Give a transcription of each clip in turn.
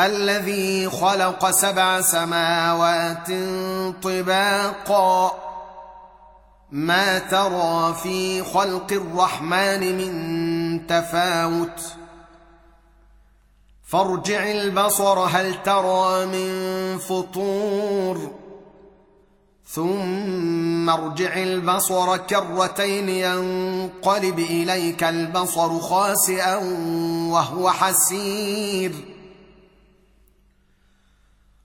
الذي خلق سبع سماوات طباقا. ما ترى في خلق الرحمن من تفاوت. فارجع البصر هل ترى من فطور؟ ثم ارجع البصر كرتين ينقلب إليك البصر خاسئا وهو حسير.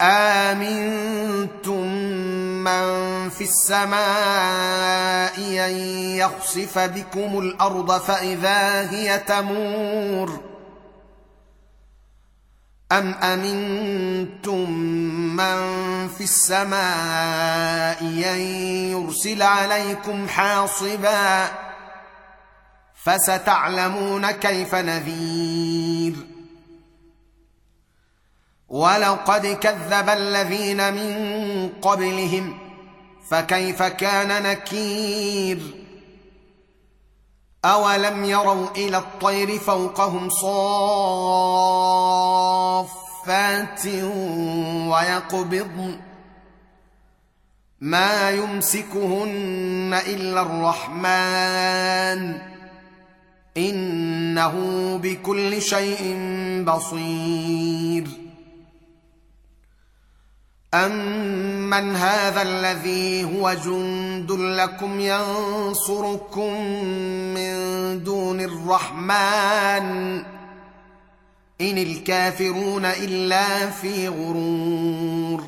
آمنتم من في السماء أن يخسف بكم الأرض فإذا هي تمور أم أمنتم من في السماء أن يرسل عليكم حاصبا فستعلمون كيف نذير ولقد كذب الذين من قبلهم فكيف كان نكير؟ أولم يروا إلى الطير فوقهم صافات ويقبضن؟ ما يمسكهن إلا الرحمن. إنه بكل شيء بصير. امن هذا الذي هو جند لكم ينصركم من دون الرحمن ان الكافرون الا في غرور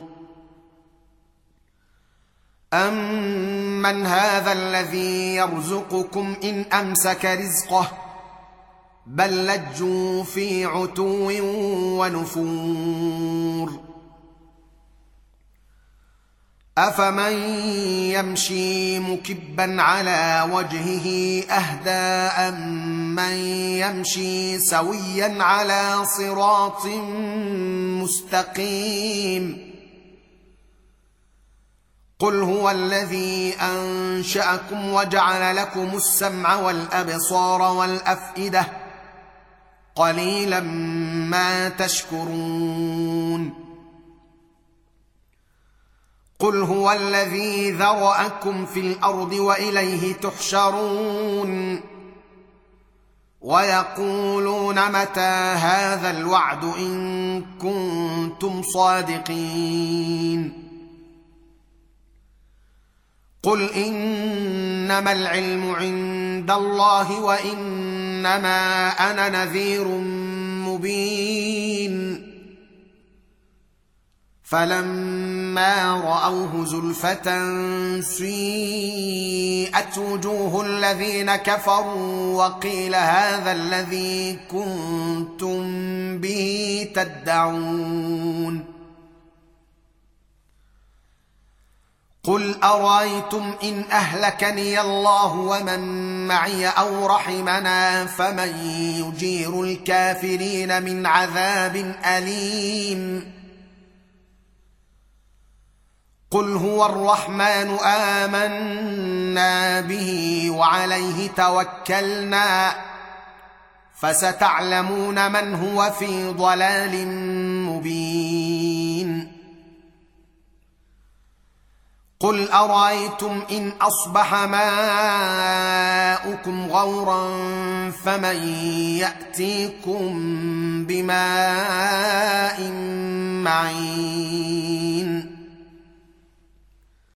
امن هذا الذي يرزقكم ان امسك رزقه بل لجوا في عتو ونفور أفمن يمشي مكبا على وجهه أهدى امن يمشي سويا على صراط مستقيم قل هو الذي أنشأكم وجعل لكم السمع والأبصار والأفئدة قليلا ما تشكرون قل هو الذي ذراكم في الأرض واليه تحشرون ويقولون متى هذا الوعد ان كنتم صادقين قل انما العلم عند الله وانما أنا نذير مبين رأوه زلفة سيئت وجوه الذين كفروا وقيل هذا الذي كنتم به تدعون قل أرأيتم إن أهلكني الله ومن معي أو رحمنا فمن يجير الكافرين من عذاب أليم قل هو الرحمن امنا به وعليه توكلنا فستعلمون من هو في ضلال مبين قل ارايتم ان اصبح ماؤكم غورا فمن ياتيكم بماء معين